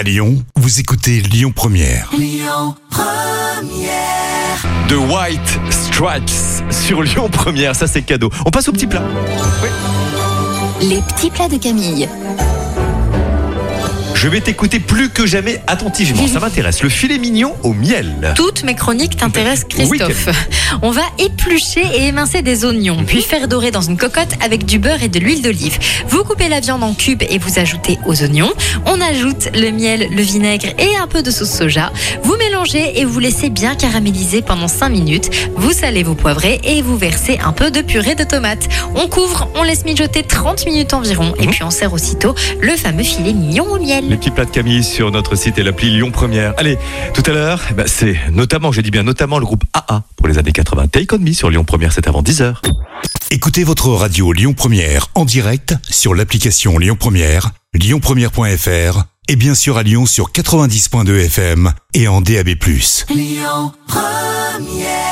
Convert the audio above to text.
À Lyon, vous écoutez Lyon Première. The White Stripes sur Lyon Première, ça c'est cadeau. On passe au petit plat. Les petits plats de Camille. Je vais t'écouter plus que jamais attentivement, ça m'intéresse. Le filet mignon au miel. Toutes mes chroniques t'intéressent, Oui, Christophe. On va éplucher et émincer des oignons, puis faire dorer dans une cocotte avec du beurre et de l'huile d'olive. Vous coupez la viande en cubes et vous ajoutez aux oignons. On ajoute le miel, le vinaigre et un peu de sauce soja. Vous mélangez et vous laissez bien caraméliser pendant 5 minutes. Vous salez, vous poivrez et vous versez un peu de purée de tomate. On couvre, on laisse mijoter 30 minutes environ et puis on sert aussitôt le fameux filet mignon au miel. Les petits plats de Camille sur notre site et l'appli Lyon Première. Allez, tout à l'heure, eh ben, c'est notamment, je dis bien notamment le groupe AA pour les années 80. Take on me sur Lyon Première, c'est avant 10h. Écoutez votre radio Lyon Première en direct sur l'application Lyon Première, lyonpremière.fr et bien sûr à Lyon sur 90.2 FM et en DAB+. Lyon Première